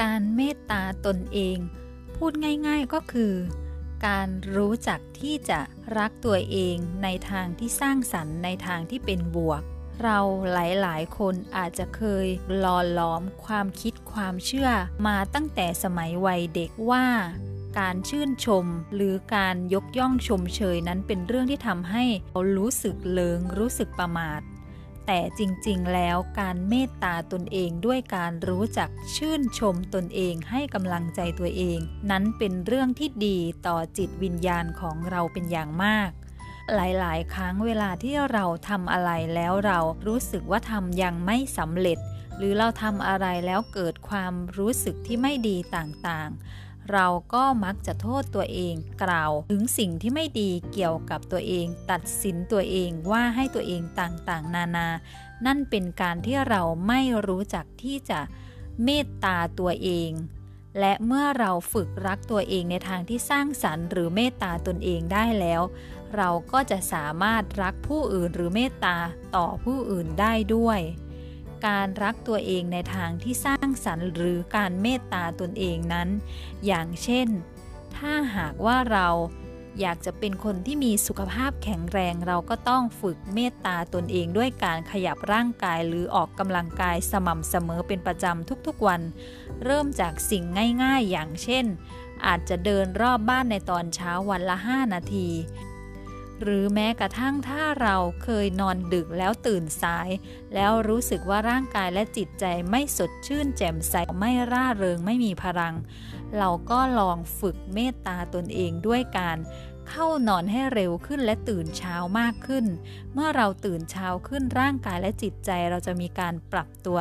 การเมตตาตนเอง พูดง่ายๆก็คือ การรู้จักที่จะรักตัวเองในทางที่สร้างสรรค์ในทางที่เป็นบวก เราหลายๆ คนอาจจะเคยหล่อหลอมความคิดความเชื่อมาตั้งแต่สมัยวัยเด็กว่าการชื่นชมหรือการยกย่องชมเชยนั้นเป็นเรื่องที่ทำให้เรารู้สึกเลิงรู้สึกประมาท แต่จริงๆ แล้วการเมตตาตนเองด้วยการรู้จักชื่นชมตนเองให้กำลังใจตัวเอง นั้นเป็นเรื่องที่ดีต่อจิตวิญญาณของเราเป็นอย่างมาก หลายๆ ครั้งเวลาที่เราทำอะไรแล้วเรารู้สึกว่าทำยังไม่สำเร็จ หรือเราทำอะไรแล้วเกิดความรู้สึกที่ไม่ดีต่างๆ เราก็มักจะโทษตัวเองกล่าว ถึงสิ่งที่ไม่ดีเกี่ยวกับตัวเอง ตัดสินตัวเองว่าให้ตัวเองต่างๆ นานา นั่นเป็นการที่เราไม่รู้จักที่จะเมตตาตัวเอง และเมื่อเราฝึกรักตัวเองในทางที่สร้างสรรค์หรือเมตตาตนเองได้แล้ว เราก็จะสามารถรักผู้อื่นหรือเมตตาต่อผู้อื่นได้ด้วย การรักตัวเองในทางที่สร้างสรรค์หรือการเมตตาตนเองนั้น อย่างเช่น ถ้าหากว่าเราอยากจะเป็นคนที่มีสุขภาพแข็งแรงเราก็ต้องฝึกเมตตาตนเองด้วยการขยับร่างกายหรือออกกำลังกายสม่ำเสมอเป็นประจำทุกๆวัน เริ่มจากสิ่งง่ายๆ อย่างเช่น อาจจะเดินรอบบ้านในตอนเช้าวันละ 5 นาที หรือแม้กระทั่งถ้าเราเคยนอนดึกแล้วตื่นสาย แล้วรู้สึกว่าร่างกายและจิตใจไม่สดชื่นแจ่มใสไม่ร่าเริงไม่มีพลัง เราก็ลองฝึกเมตตาตนเองด้วยการ เข้านอนให้เร็วขึ้นและตื่นเช้ามากขึ้น เมื่อเราตื่นเช้าขึ้นร่างกายและจิตใจเราจะมีการปรับตัว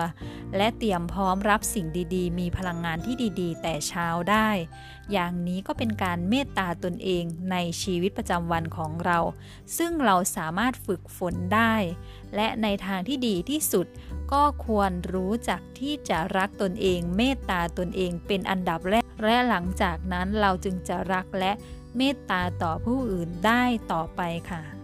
และเตรียมพร้อมรับสิ่งดีๆ มีพลังงานที่ดีๆ แต่เช้าได้ อย่างนี้ก็เป็นการเมตตาตนเองในชีวิตประจำวันของเรา ซึ่งเราสามารถฝึกฝนได้ และในทางที่ดีที่สุดก็ควรรู้จักที่จะรักตนเอง เมตตาตนเองเป็นอันดับแรกและหลังจากนั้นเราจึงจะรักและ เมตตาต่อผู้อื่นได้ต่อไปค่ะ